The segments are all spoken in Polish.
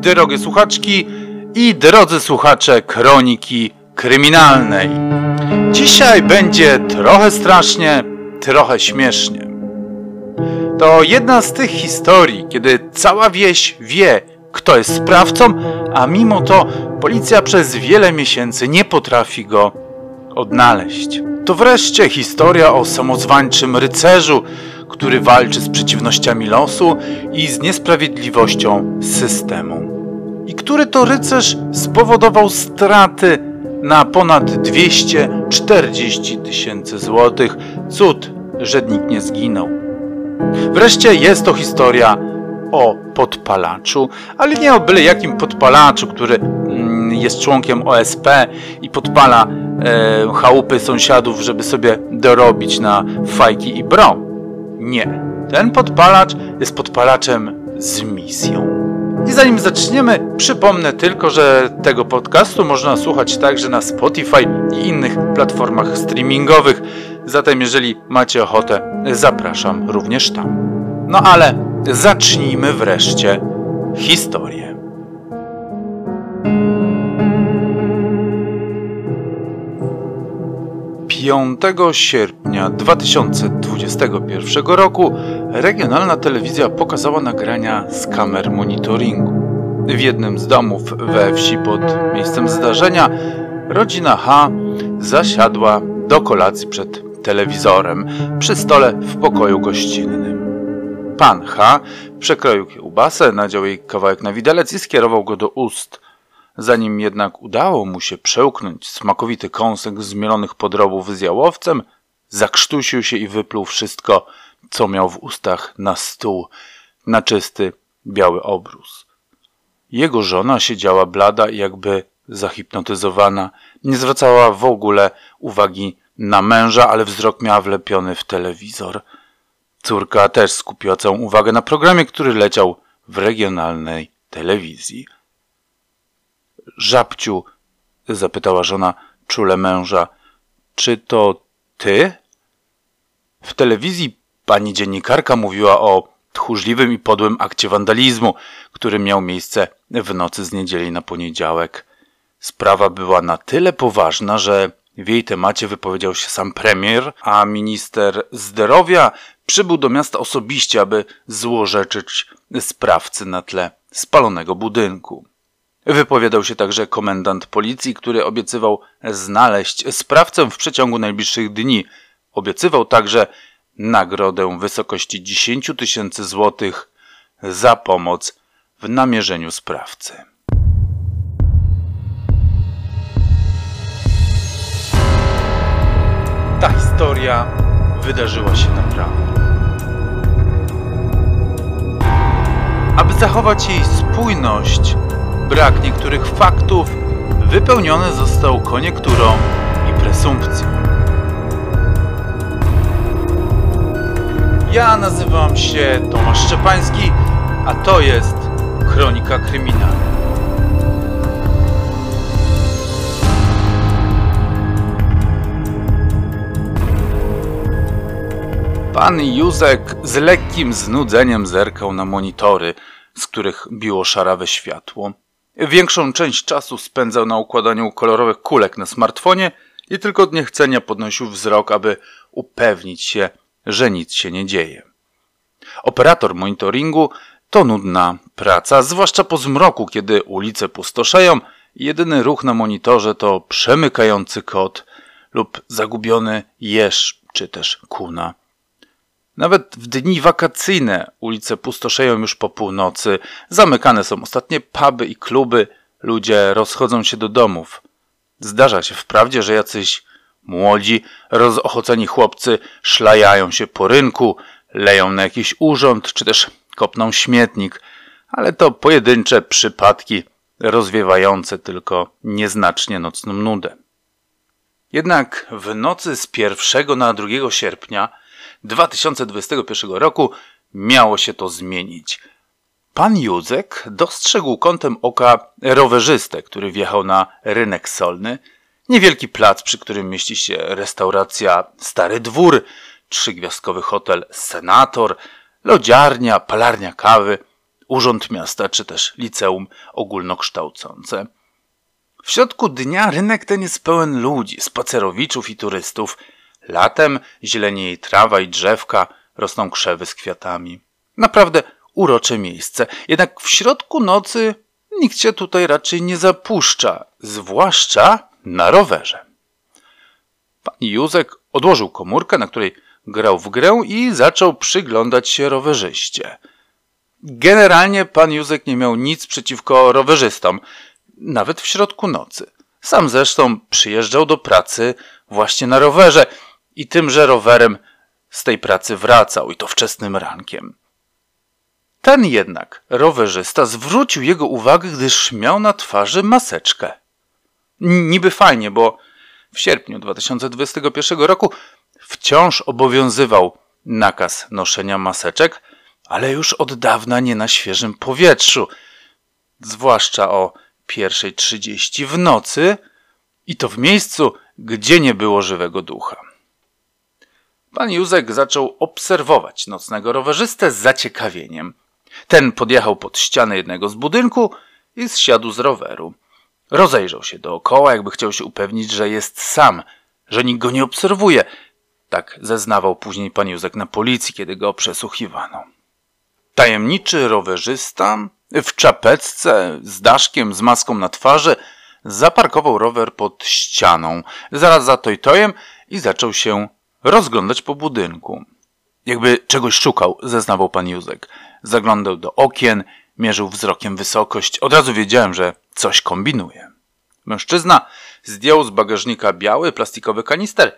drogie słuchaczki i drodzy słuchacze Kroniki Kryminalnej. Dzisiaj będzie trochę strasznie, trochę śmiesznie. To jedna z tych historii, kiedy cała wieś wie, kto jest sprawcą, a mimo to policja przez wiele miesięcy nie potrafi go odnaleźć. To wreszcie historia o samozwańczym rycerzu, który walczy z przeciwnościami losu i z niesprawiedliwością systemu. I który to rycerz spowodował straty na ponad 240 tysięcy złotych. Cud, że nikt nie zginął. Wreszcie jest to historia o podpalaczu, ale nie o byle jakim podpalaczu, który mm, jest członkiem OSP i podpala e, chałupy sąsiadów, żeby sobie dorobić na fajki i bro. Nie. Ten podpalacz jest podpalaczem z misją. I zanim zaczniemy, przypomnę tylko, że tego podcastu można słuchać także na Spotify i innych platformach streamingowych. Zatem, jeżeli macie ochotę, zapraszam również tam. No ale zacznijmy wreszcie historię. 5 sierpnia 2021 roku regionalna telewizja pokazała nagrania z kamer monitoringu. W jednym z domów we wsi pod miejscem zdarzenia rodzina H zasiadła do kolacji przed telewizorem przy stole w pokoju gościnnym. Pan H przekroił kiełbasę, nadział jej kawałek na widelec i skierował go do ust – Zanim jednak udało mu się przełknąć smakowity kąsek zmielonych podrobów z jałowcem, zakrztusił się i wypluł wszystko, co miał w ustach na stół, na czysty, biały obrus. Jego żona siedziała blada i jakby zahipnotyzowana, nie zwracała w ogóle uwagi na męża, ale wzrok miała wlepiony w telewizor. Córka też skupiła całą uwagę na programie, który leciał w regionalnej telewizji. Żabciu, zapytała żona czule męża, czy to ty? W telewizji pani dziennikarka mówiła o tchórzliwym i podłym akcie wandalizmu, który miał miejsce w nocy z niedzieli na poniedziałek. Sprawa była na tyle poważna, że w jej temacie wypowiedział się sam premier, a minister zdrowia przybył do miasta osobiście, aby złorzeczyć sprawcy na tle spalonego budynku. Wypowiadał się także komendant policji, który obiecywał znaleźć sprawcę w przeciągu najbliższych dni. Obiecywał także nagrodę w wysokości 10 tysięcy złotych za pomoc w namierzeniu sprawcy. Ta historia wydarzyła się naprawdę. Aby zachować jej spójność, brak niektórych faktów wypełniony został koniekturą i presumpcją. Ja nazywam się Tomasz Szczepański, a to jest Kronika Kryminalna. Pan Józek z lekkim znudzeniem zerkał na monitory, z których biło szarawe światło. Większą część czasu spędzał na układaniu kolorowych kulek na smartfonie i tylko od niechcenia podnosił wzrok, aby upewnić się, że nic się nie dzieje. Operator monitoringu to nudna praca, zwłaszcza po zmroku, kiedy ulice pustoszeją i jedyny ruch na monitorze to przemykający kot lub zagubiony jeż czy też kuna. Nawet w dni wakacyjne ulice pustoszeją już po północy, zamykane są ostatnie puby i kluby, ludzie rozchodzą się do domów. Zdarza się wprawdzie, że jacyś młodzi, rozochoceni chłopcy szlajają się po rynku, leją na jakiś urząd, czy też kopną śmietnik, ale to pojedyncze przypadki rozwiewające tylko nieznacznie nocną nudę. Jednak w nocy z 1 na 2 sierpnia 2021 roku miało się to zmienić. Pan Józek dostrzegł kątem oka rowerzystę, który wjechał na rynek solny. Niewielki plac, przy którym mieści się restauracja Stary Dwór, trzygwiazdkowy hotel Senator, lodziarnia, palarnia kawy. urząd miasta czy też liceum ogólnokształcące. W środku dnia rynek ten jest pełen ludzi, spacerowiczów i turystów. Latem zielenieje trawa i drzewka, rosną krzewy z kwiatami. Naprawdę urocze miejsce. Jednak w środku nocy nikt się tutaj raczej nie zapuszcza, zwłaszcza na rowerze. Pan Józek odłożył komórkę, na której grał w grę i zaczął przyglądać się rowerzyście. Generalnie pan Józek nie miał nic przeciwko rowerzystom, nawet w środku nocy. Sam zresztą przyjeżdżał do pracy właśnie na rowerze i tymże rowerem z tej pracy wracał i to wczesnym rankiem. Ten jednak rowerzysta zwrócił jego uwagę, gdyż miał na twarzy maseczkę. Niby fajnie, bo w sierpniu 2021 roku wciąż obowiązywał nakaz noszenia maseczek, ale już od dawna nie na świeżym powietrzu, zwłaszcza o 1.30 w nocy i to w miejscu, gdzie nie było żywego ducha. Pan Józek zaczął obserwować nocnego rowerzystę z zaciekawieniem. Ten podjechał pod ścianę jednego z budynku i zsiadł z roweru. Rozejrzał się dookoła, jakby chciał się upewnić, że jest sam, że nikt go nie obserwuje. Tak zeznawał później pan Józek na policji, kiedy go przesłuchiwano. Tajemniczy rowerzysta w czapeczce, z daszkiem, z maską na twarzy, zaparkował rower pod ścianą, zaraz za tojtojem i zaczął się rozglądać po budynku. Jakby czegoś szukał, zeznawał pan Józek. Zaglądał do okien, mierzył wzrokiem wysokość. Od razu wiedziałem, że coś kombinuje. Mężczyzna zdjął z bagażnika biały plastikowy kanister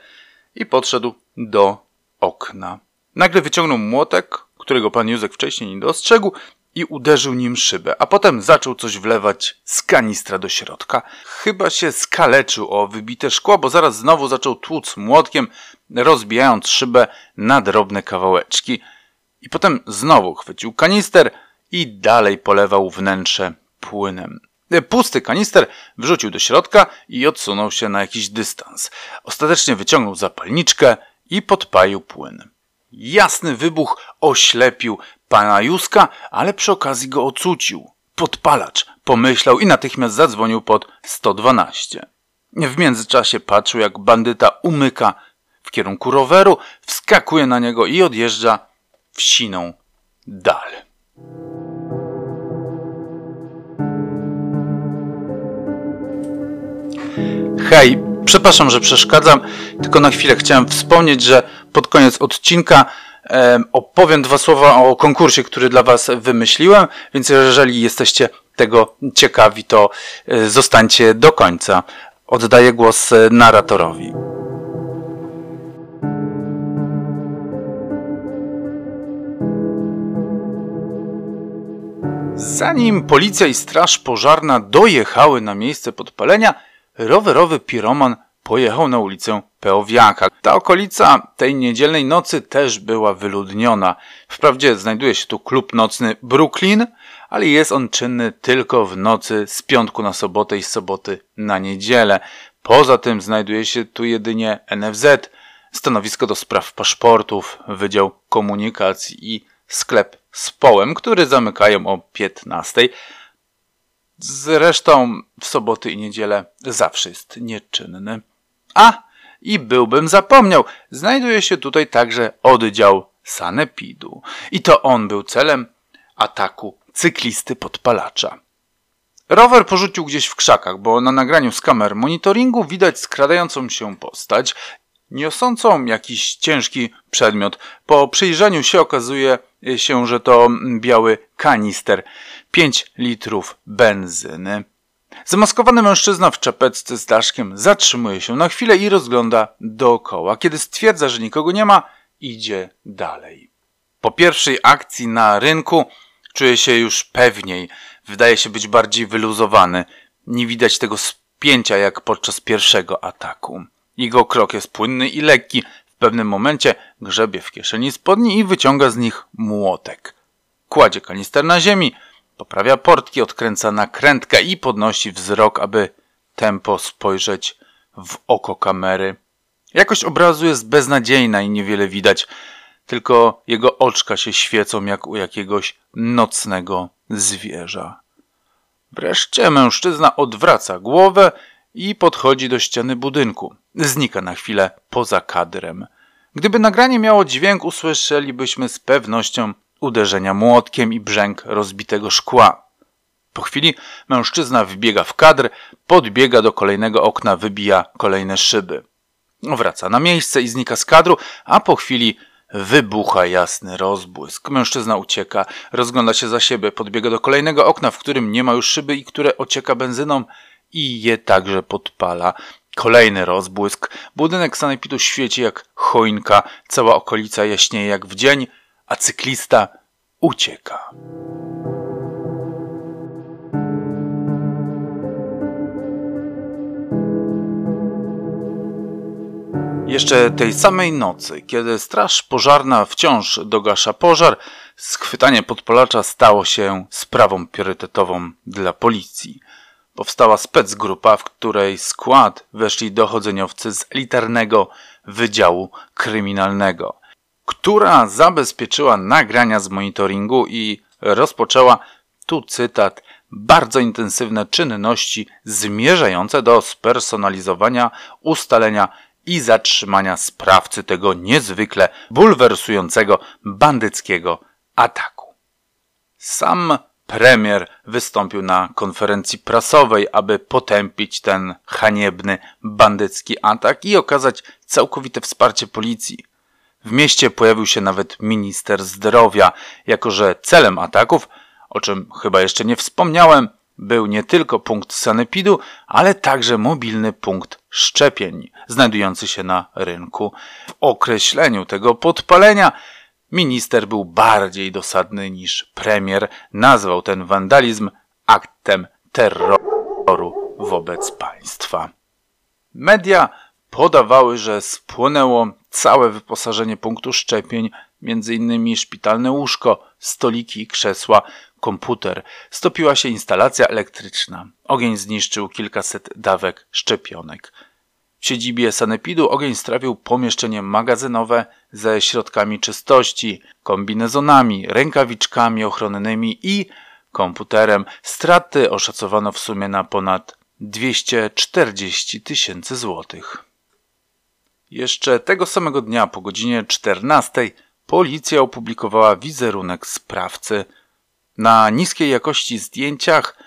i podszedł do okna. Nagle wyciągnął młotek, którego pan Józek wcześniej nie dostrzegł i uderzył nim szybę, a potem zaczął coś wlewać z kanistra do środka. Chyba się skaleczył o wybite szkło, bo zaraz znowu zaczął tłuc młotkiem, rozbijając szybę na drobne kawałeczki. I potem znowu chwycił kanister i dalej polewał wnętrze płynem. Pusty kanister wrzucił do środka i odsunął się na jakiś dystans. Ostatecznie wyciągnął zapalniczkę i podpalił płyn. Jasny wybuch oślepił pana Józka, ale przy okazji go ocucił. Podpalacz, pomyślał i natychmiast zadzwonił pod 112. W międzyczasie patrzył, jak bandyta umyka w kierunku roweru, wskakuje na niego i odjeżdża w siną dal. Hej, przepraszam, że przeszkadzam, tylko na chwilę chciałem wspomnieć, że pod koniec odcinka opowiem dwa słowa o konkursie, który dla Was wymyśliłem, więc jeżeli jesteście tego ciekawi, to e, zostańcie do końca. Oddaję głos e, narratorowi. Zanim policja i straż pożarna dojechały na miejsce podpalenia, rowerowy piroman pojechał na ulicę Peowiaka. Ta okolica tej niedzielnej nocy też była wyludniona. Wprawdzie znajduje się tu klub nocny Brooklyn, ale jest on czynny tylko w nocy z piątku na sobotę i z soboty na niedzielę. Poza tym znajduje się tu jedynie NFZ, stanowisko do spraw paszportów, Wydział Komunikacji i sklep z połem, który zamykają o 15. Zresztą w soboty i niedzielę zawsze jest nieczynny. A, i byłbym zapomniał, znajduje się tutaj także oddział sanepidu. I to on był celem ataku cyklisty podpalacza. Rower porzucił gdzieś w krzakach, bo na nagraniu z kamer monitoringu widać skradającą się postać, niosącą jakiś ciężki przedmiot. Po przyjrzeniu się okazuje się, że to biały kanister, 5 litrów benzyny. Zamaskowany mężczyzna w czapeczce z daszkiem zatrzymuje się na chwilę i rozgląda dookoła. Kiedy stwierdza, że nikogo nie ma, idzie dalej. Po pierwszej akcji na rynku czuje się już pewniej, wydaje się być bardziej wyluzowany. Nie widać tego spięcia jak podczas pierwszego ataku. Jego krok jest płynny i lekki. W pewnym momencie grzebie w kieszeni spodni i wyciąga z nich młotek. Kładzie kanister na ziemi, Poprawia portki, odkręca nakrętkę i podnosi wzrok, aby tempo spojrzeć w oko kamery. Jakość obrazu jest beznadziejna i niewiele widać, tylko jego oczka się świecą jak u jakiegoś nocnego zwierza. Wreszcie mężczyzna odwraca głowę i podchodzi do ściany budynku. Znika na chwilę poza kadrem. Gdyby nagranie miało dźwięk, usłyszelibyśmy z pewnością uderzenia młotkiem i brzęk rozbitego szkła. Po chwili mężczyzna wbiega w kadr, podbiega do kolejnego okna, wybija kolejne szyby. Wraca na miejsce i znika z kadru, a po chwili wybucha jasny rozbłysk. Mężczyzna ucieka, rozgląda się za siebie, podbiega do kolejnego okna, w którym nie ma już szyby i które ocieka benzyną i je także podpala. Kolejny rozbłysk. Budynek sanepidu świeci jak choinka, cała okolica jaśnieje jak w dzień, a cyklista ucieka. Jeszcze tej samej nocy, kiedy straż pożarna wciąż dogasza pożar, schwytanie podpalacza stało się sprawą priorytetową dla policji. Powstała specgrupa, w której skład weszli dochodzeniowcy z elitarnego Wydziału Kryminalnego, która zabezpieczyła nagrania z monitoringu i rozpoczęła, tu cytat, bardzo intensywne czynności zmierzające do spersonalizowania, ustalenia i zatrzymania sprawcy tego niezwykle bulwersującego bandyckiego ataku. Sam premier wystąpił na konferencji prasowej, aby potępić ten haniebny bandycki atak i okazać całkowite wsparcie policji. W mieście pojawił się nawet minister zdrowia, jako że celem ataków, o czym chyba jeszcze nie wspomniałem, był nie tylko punkt sanepidu, ale także mobilny punkt szczepień, znajdujący się na rynku. W określeniu tego podpalenia minister był bardziej dosadny niż premier. Nazwał ten wandalizm aktem terroru wobec państwa. Media podawały, że spłonęło całe wyposażenie punktu szczepień, m.in. szpitalne łóżko, stoliki krzesła, komputer. Stopiła się instalacja elektryczna. Ogień zniszczył kilkaset dawek szczepionek. W siedzibie Sanepidu ogień strawił pomieszczenie magazynowe ze środkami czystości, kombinezonami, rękawiczkami ochronnymi i komputerem. Straty oszacowano w sumie na ponad 240 tysięcy złotych. Jeszcze tego samego dnia po godzinie 14 policja opublikowała wizerunek sprawcy. Na niskiej jakości zdjęciach,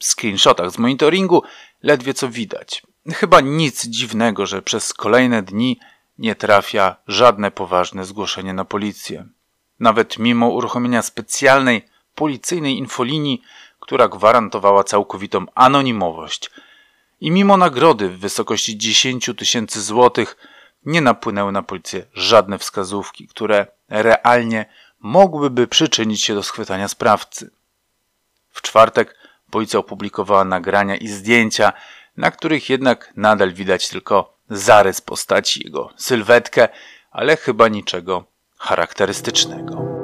screenshotach z monitoringu ledwie co widać. Chyba nic dziwnego, że przez kolejne dni nie trafia żadne poważne zgłoszenie na policję. Nawet mimo uruchomienia specjalnej policyjnej infolinii, która gwarantowała całkowitą anonimowość i mimo nagrody w wysokości 10 tysięcy złotych nie napłynęły na policję żadne wskazówki, które realnie mogłyby przyczynić się do schwytania sprawcy. W czwartek policja opublikowała nagrania i zdjęcia, na których jednak nadal widać tylko zarys postaci, jego sylwetkę, ale chyba niczego charakterystycznego.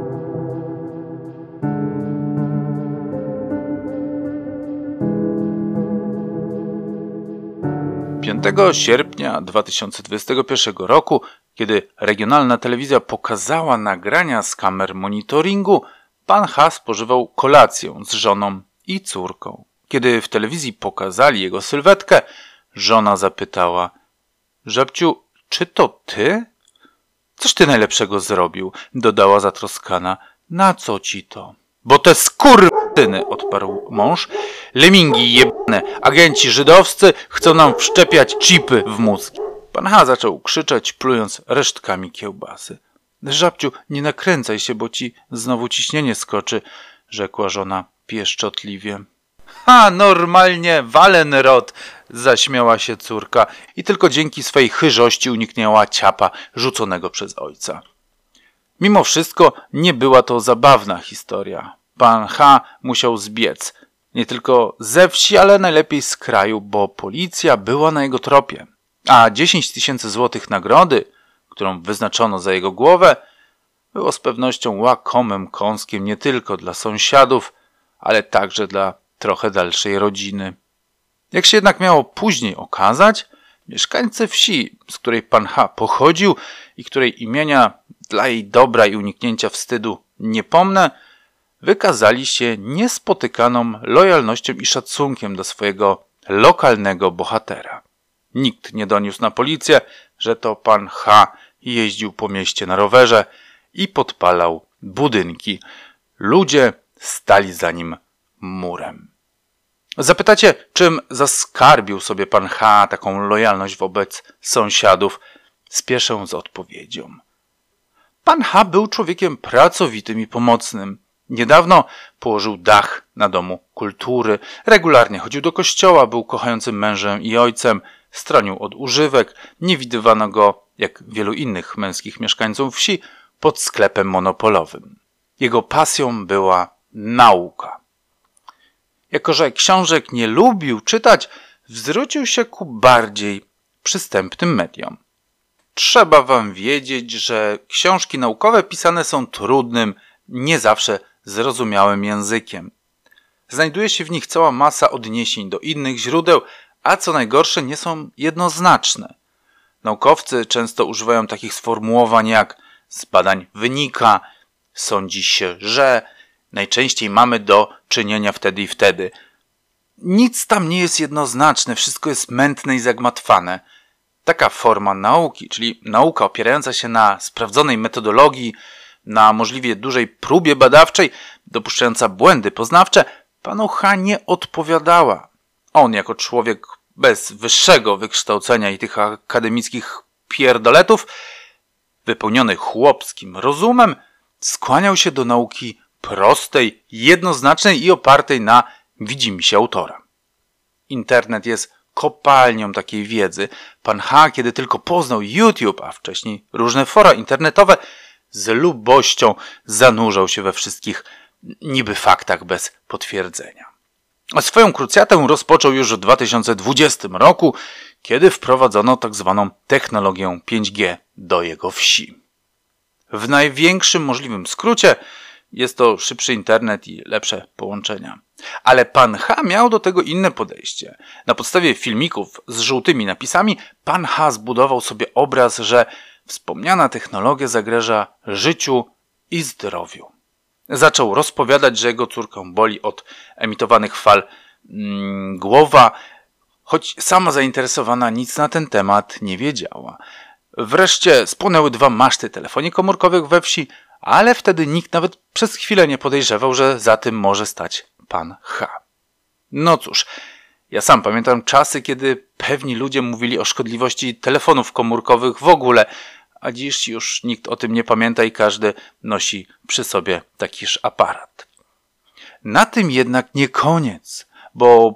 5 sierpnia 2021 roku, kiedy regionalna telewizja pokazała nagrania z kamer monitoringu, pan H. spożywał kolację z żoną i córką. Kiedy w telewizji pokazali jego sylwetkę, żona zapytała: Żabciu, czy to ty? Coś ty najlepszego zrobił, dodała zatroskana. Na co ci to? Bo te skurwysyny, odparł mąż, lemingi jebane, agenci żydowscy chcą nam wszczepiać chipy w mózg. Pan H. zaczął krzyczeć, plując resztkami kiełbasy. Żabciu, nie nakręcaj się, bo ci znowu ciśnienie skoczy, rzekła żona pieszczotliwie. Ha, normalnie, walenrod, zaśmiała się córka i tylko dzięki swej chyżości uniknęła ciapa rzuconego przez ojca. Mimo wszystko nie była to zabawna historia. Pan H. musiał zbiec. Nie tylko ze wsi, ale najlepiej z kraju, bo policja była na jego tropie. A 10 tysięcy złotych nagrody, którą wyznaczono za jego głowę, było z pewnością łakomym kąskiem nie tylko dla sąsiadów, ale także dla trochę dalszej rodziny. Jak się jednak miało później okazać, mieszkańcy wsi, z której pan H. pochodził i której imienia dla jej dobra i uniknięcia wstydu nie pomnę, wykazali się niespotykaną lojalnością i szacunkiem do swojego lokalnego bohatera. Nikt nie doniósł na policję, że to pan H jeździł po mieście na rowerze i podpalał budynki. Ludzie stali za nim murem. Zapytacie, czym zaskarbił sobie pan H taką lojalność wobec sąsiadów? Spieszę z odpowiedzią. Pan H był człowiekiem pracowitym i pomocnym. Niedawno położył dach na domu kultury, regularnie chodził do kościoła, był kochającym mężem i ojcem, stronił od używek, nie widywano go, jak wielu innych męskich mieszkańców wsi, pod sklepem monopolowym. Jego pasją była nauka. Jako, że książek nie lubił czytać, zwrócił się ku bardziej przystępnym mediom. Trzeba wam wiedzieć, że książki naukowe pisane są trudnym, nie zawsze zrozumiałym językiem. Znajduje się w nich cała masa odniesień do innych źródeł, a co najgorsze, nie są jednoznaczne. Naukowcy często używają takich sformułowań jak z badań wynika, sądzi się, że najczęściej mamy do czynienia wtedy i wtedy. Nic tam nie jest jednoznaczne, wszystko jest mętne i zagmatwane. Taka forma nauki, czyli nauka opierająca się na sprawdzonej metodologii, na możliwie dużej próbie badawczej, dopuszczająca błędy poznawcze, panu H nie odpowiadała. On, jako człowiek bez wyższego wykształcenia i tych akademickich pierdoletów, wypełniony chłopskim rozumem, skłaniał się do nauki prostej, jednoznacznej i opartej na widzimisię autora. Internet jest kopalnią takiej wiedzy. Pan H., kiedy tylko poznał YouTube, a wcześniej różne fora internetowe, z lubością zanurzał się we wszystkich niby faktach bez potwierdzenia. A swoją krucjatę rozpoczął już w 2020 roku, kiedy wprowadzono. Tak technologię 5G do jego wsi. W największym możliwym skrócie jest to szybszy internet i lepsze połączenia. Ale pan H miał do tego inne podejście. Na podstawie filmików z żółtymi napisami pan H zbudował sobie obraz, że wspomniana technologia zagraża życiu i zdrowiu. Zaczął rozpowiadać, że jego córkę boli od emitowanych fal mm, głowa, choć sama zainteresowana nic na ten temat nie wiedziała. Wreszcie spłonęły dwa maszty telefonii komórkowych we wsi, ale wtedy nikt nawet przez chwilę nie podejrzewał, że za tym może stać pan H. No cóż, ja sam pamiętam czasy, kiedy pewni ludzie mówili o szkodliwości telefonów komórkowych w ogóle, a dziś już nikt o tym nie pamięta i każdy nosi przy sobie takiż aparat. Na tym jednak nie koniec, bo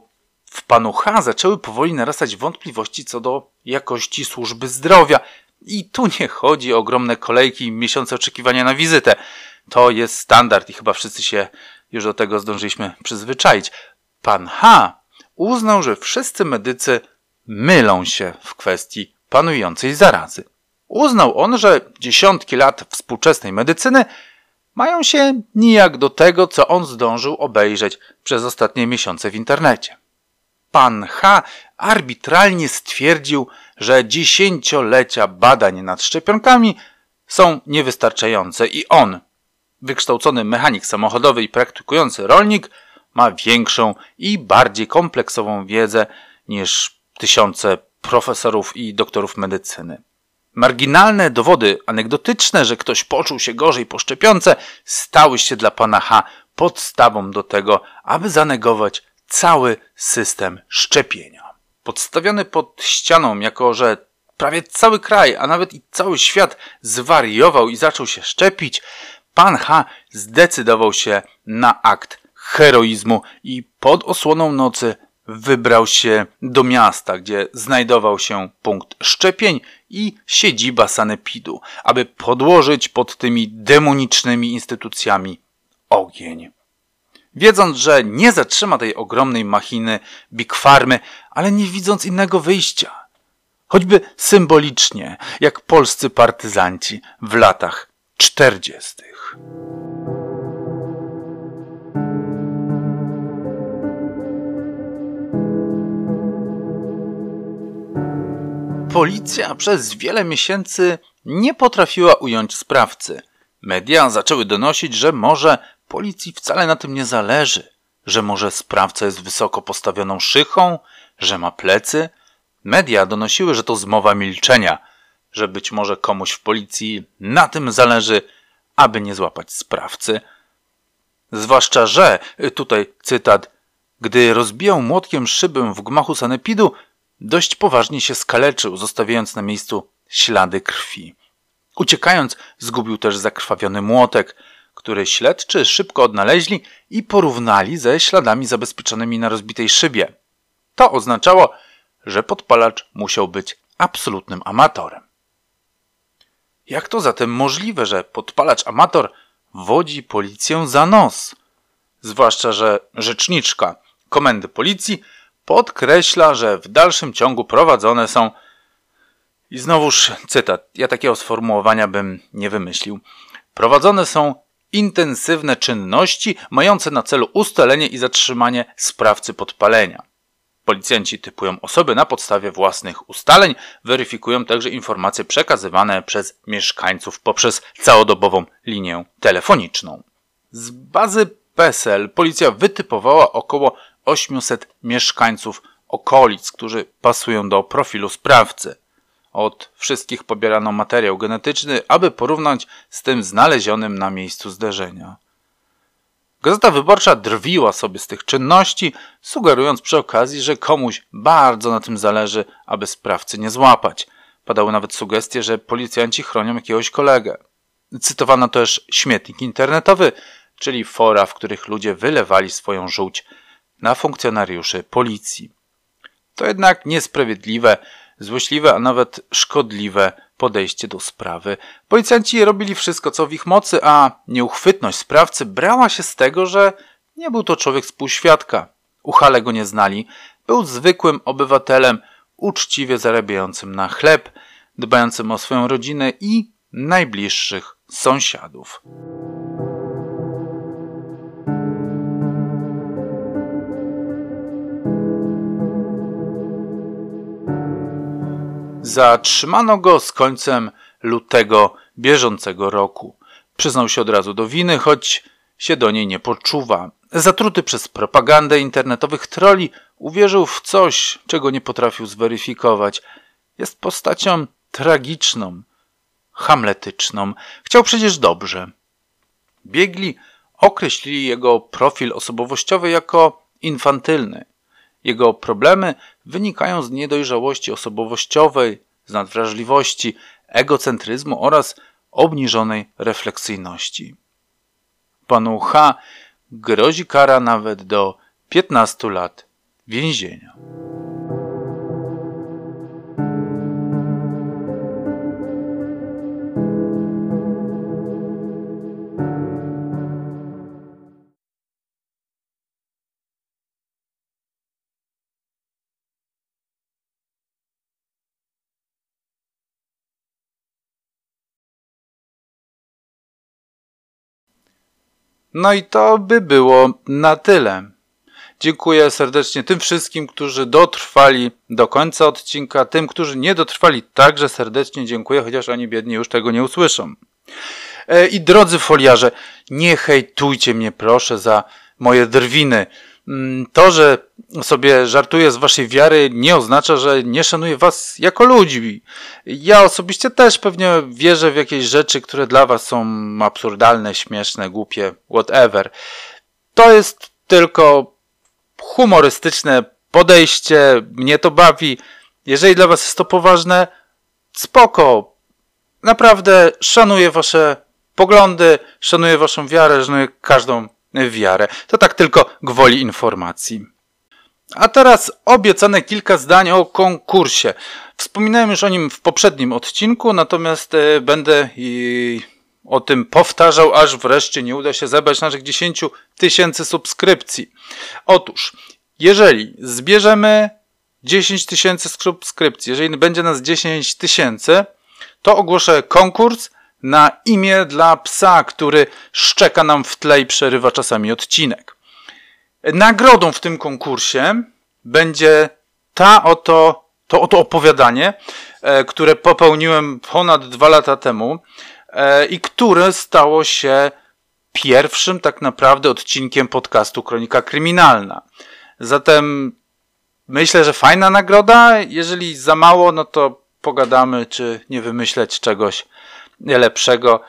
w panu H zaczęły powoli narastać wątpliwości co do jakości służby zdrowia. I tu nie chodzi o ogromne kolejki i miesiące oczekiwania na wizytę. To jest standard i chyba wszyscy się już do tego zdążyliśmy przyzwyczaić. Pan H uznał, że wszyscy medycy mylą się w kwestii panującej zarazy. Uznał on, że dziesiątki lat współczesnej medycyny mają się nijak do tego, co on zdążył obejrzeć przez ostatnie miesiące w internecie. Pan H. arbitralnie stwierdził, że dziesięciolecia badań nad szczepionkami są niewystarczające i on, wykształcony mechanik samochodowy i praktykujący rolnik, ma większą i bardziej kompleksową wiedzę niż tysiące profesorów i doktorów medycyny. Marginalne dowody anegdotyczne, że ktoś poczuł się gorzej po szczepionce, stały się dla pana H podstawą do tego, aby zanegować cały system szczepienia. Podstawiony pod ścianą, jako że prawie cały kraj, a nawet i cały świat zwariował i zaczął się szczepić, pan H zdecydował się na akt heroizmu i pod osłoną nocy wybrał się do miasta, gdzie znajdował się punkt szczepień i siedziba sanepidu, aby podłożyć pod tymi demonicznymi instytucjami ogień. Wiedząc, że nie zatrzyma tej ogromnej machiny Big Farmy, ale nie widząc innego wyjścia. Choćby symbolicznie, jak polscy partyzanci w latach czterdziestych. Policja przez wiele miesięcy nie potrafiła ująć sprawcy. Media zaczęły donosić, że może policji wcale na tym nie zależy, że może sprawca jest wysoko postawioną szychą, że ma plecy. Media donosiły, że to zmowa milczenia, że być może komuś w policji na tym zależy, aby nie złapać sprawcy. Zwłaszcza, że, tutaj cytat, gdy rozbijał młotkiem szybę w gmachu sanepidu, dość poważnie się skaleczył, zostawiając na miejscu ślady krwi. Uciekając, zgubił też zakrwawiony młotek, który śledczy szybko odnaleźli i porównali ze śladami zabezpieczonymi na rozbitej szybie. To oznaczało, że podpalacz musiał być absolutnym amatorem. Jak to zatem możliwe, że podpalacz amator wodzi policję za nos? Zwłaszcza, że rzeczniczka komendy policji podkreśla, że w dalszym ciągu prowadzone są i znowuż cytat, ja takiego sformułowania bym nie wymyślił. Prowadzone są intensywne czynności mające na celu ustalenie i zatrzymanie sprawcy podpalenia. Policjanci typują osoby na podstawie własnych ustaleń, weryfikują także informacje przekazywane przez mieszkańców poprzez całodobową linię telefoniczną. Z bazy PESEL policja wytypowała około 800 mieszkańców okolic, którzy pasują do profilu sprawcy. Od wszystkich pobierano materiał genetyczny, aby porównać z tym znalezionym na miejscu zdarzenia. Gazeta Wyborcza drwiła sobie z tych czynności, sugerując przy okazji, że komuś bardzo na tym zależy, aby sprawcy nie złapać. Padały nawet sugestie, że policjanci chronią jakiegoś kolegę. Cytowano też śmietnik internetowy, czyli fora, w których ludzie wylewali swoją żółć na funkcjonariuszy policji. To jednak niesprawiedliwe, złośliwe, a nawet szkodliwe podejście do sprawy. Policjanci robili wszystko, co w ich mocy, a nieuchwytność sprawcy brała się z tego, że nie był to człowiek z półświadka. Uchale go nie znali, był zwykłym obywatelem, uczciwie zarabiającym na chleb, dbającym o swoją rodzinę i najbliższych sąsiadów. Zatrzymano go z końcem lutego bieżącego roku. Przyznał się od razu do winy, choć się do niej nie poczuwa. Zatruty przez propagandę internetowych troli, uwierzył w coś, czego nie potrafił zweryfikować. Jest postacią tragiczną, hamletyczną. Chciał przecież dobrze. Biegli określili jego profil osobowościowy jako infantylny. Jego problemy wynikają z niedojrzałości osobowościowej, z nadwrażliwości, egocentryzmu oraz obniżonej refleksyjności. Panu H. grozi kara nawet do 15 lat więzienia. No i to by było na tyle. Dziękuję serdecznie tym wszystkim, którzy dotrwali do końca odcinka. Tym, którzy nie dotrwali, także serdecznie dziękuję, chociaż oni biedni już tego nie usłyszą. E, I drodzy foliarze, nie hejtujcie mnie proszę za moje drwiny. Mm, to, że sobie żartuję z waszej wiary, nie oznacza, że nie szanuję was jako ludzi. Ja osobiście też pewnie wierzę w jakieś rzeczy, które dla was są absurdalne, śmieszne, głupie, whatever. To jest tylko humorystyczne podejście, mnie to bawi. Jeżeli dla was jest to poważne, spoko. Naprawdę szanuję wasze poglądy, szanuję waszą wiarę, szanuję każdą wiarę. To tak tylko gwoli informacji. A teraz obiecane kilka zdań o konkursie. Wspominałem już o nim w poprzednim odcinku, natomiast e, będę o tym powtarzał, aż wreszcie nie uda się zebrać naszych 10 tysięcy subskrypcji. Otóż, jeżeli zbierzemy 10 tysięcy subskrypcji, jeżeli będzie nas 10 tysięcy, to ogłoszę konkurs na imię dla psa, który szczeka nam w tle i przerywa czasami odcinek. Nagrodą w tym konkursie będzie ta oto, to oto opowiadanie, e, które popełniłem ponad dwa lata temu e, i które stało się pierwszym tak naprawdę odcinkiem podcastu Kronika Kryminalna. Zatem myślę, że fajna nagroda. Jeżeli za mało, no to pogadamy, czy nie wymyśleć czegoś lepszego,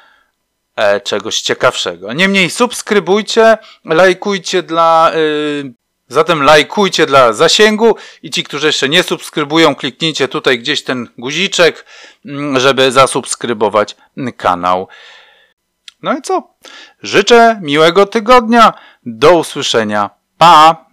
e, czegoś ciekawszego. Niemniej subskrybujcie, lajkujcie dla. Yy, zatem lajkujcie dla zasięgu i ci, którzy jeszcze nie subskrybują, kliknijcie tutaj gdzieś ten guziczek, mm, żeby zasubskrybować kanał. No i co? Życzę miłego tygodnia. Do usłyszenia. Pa!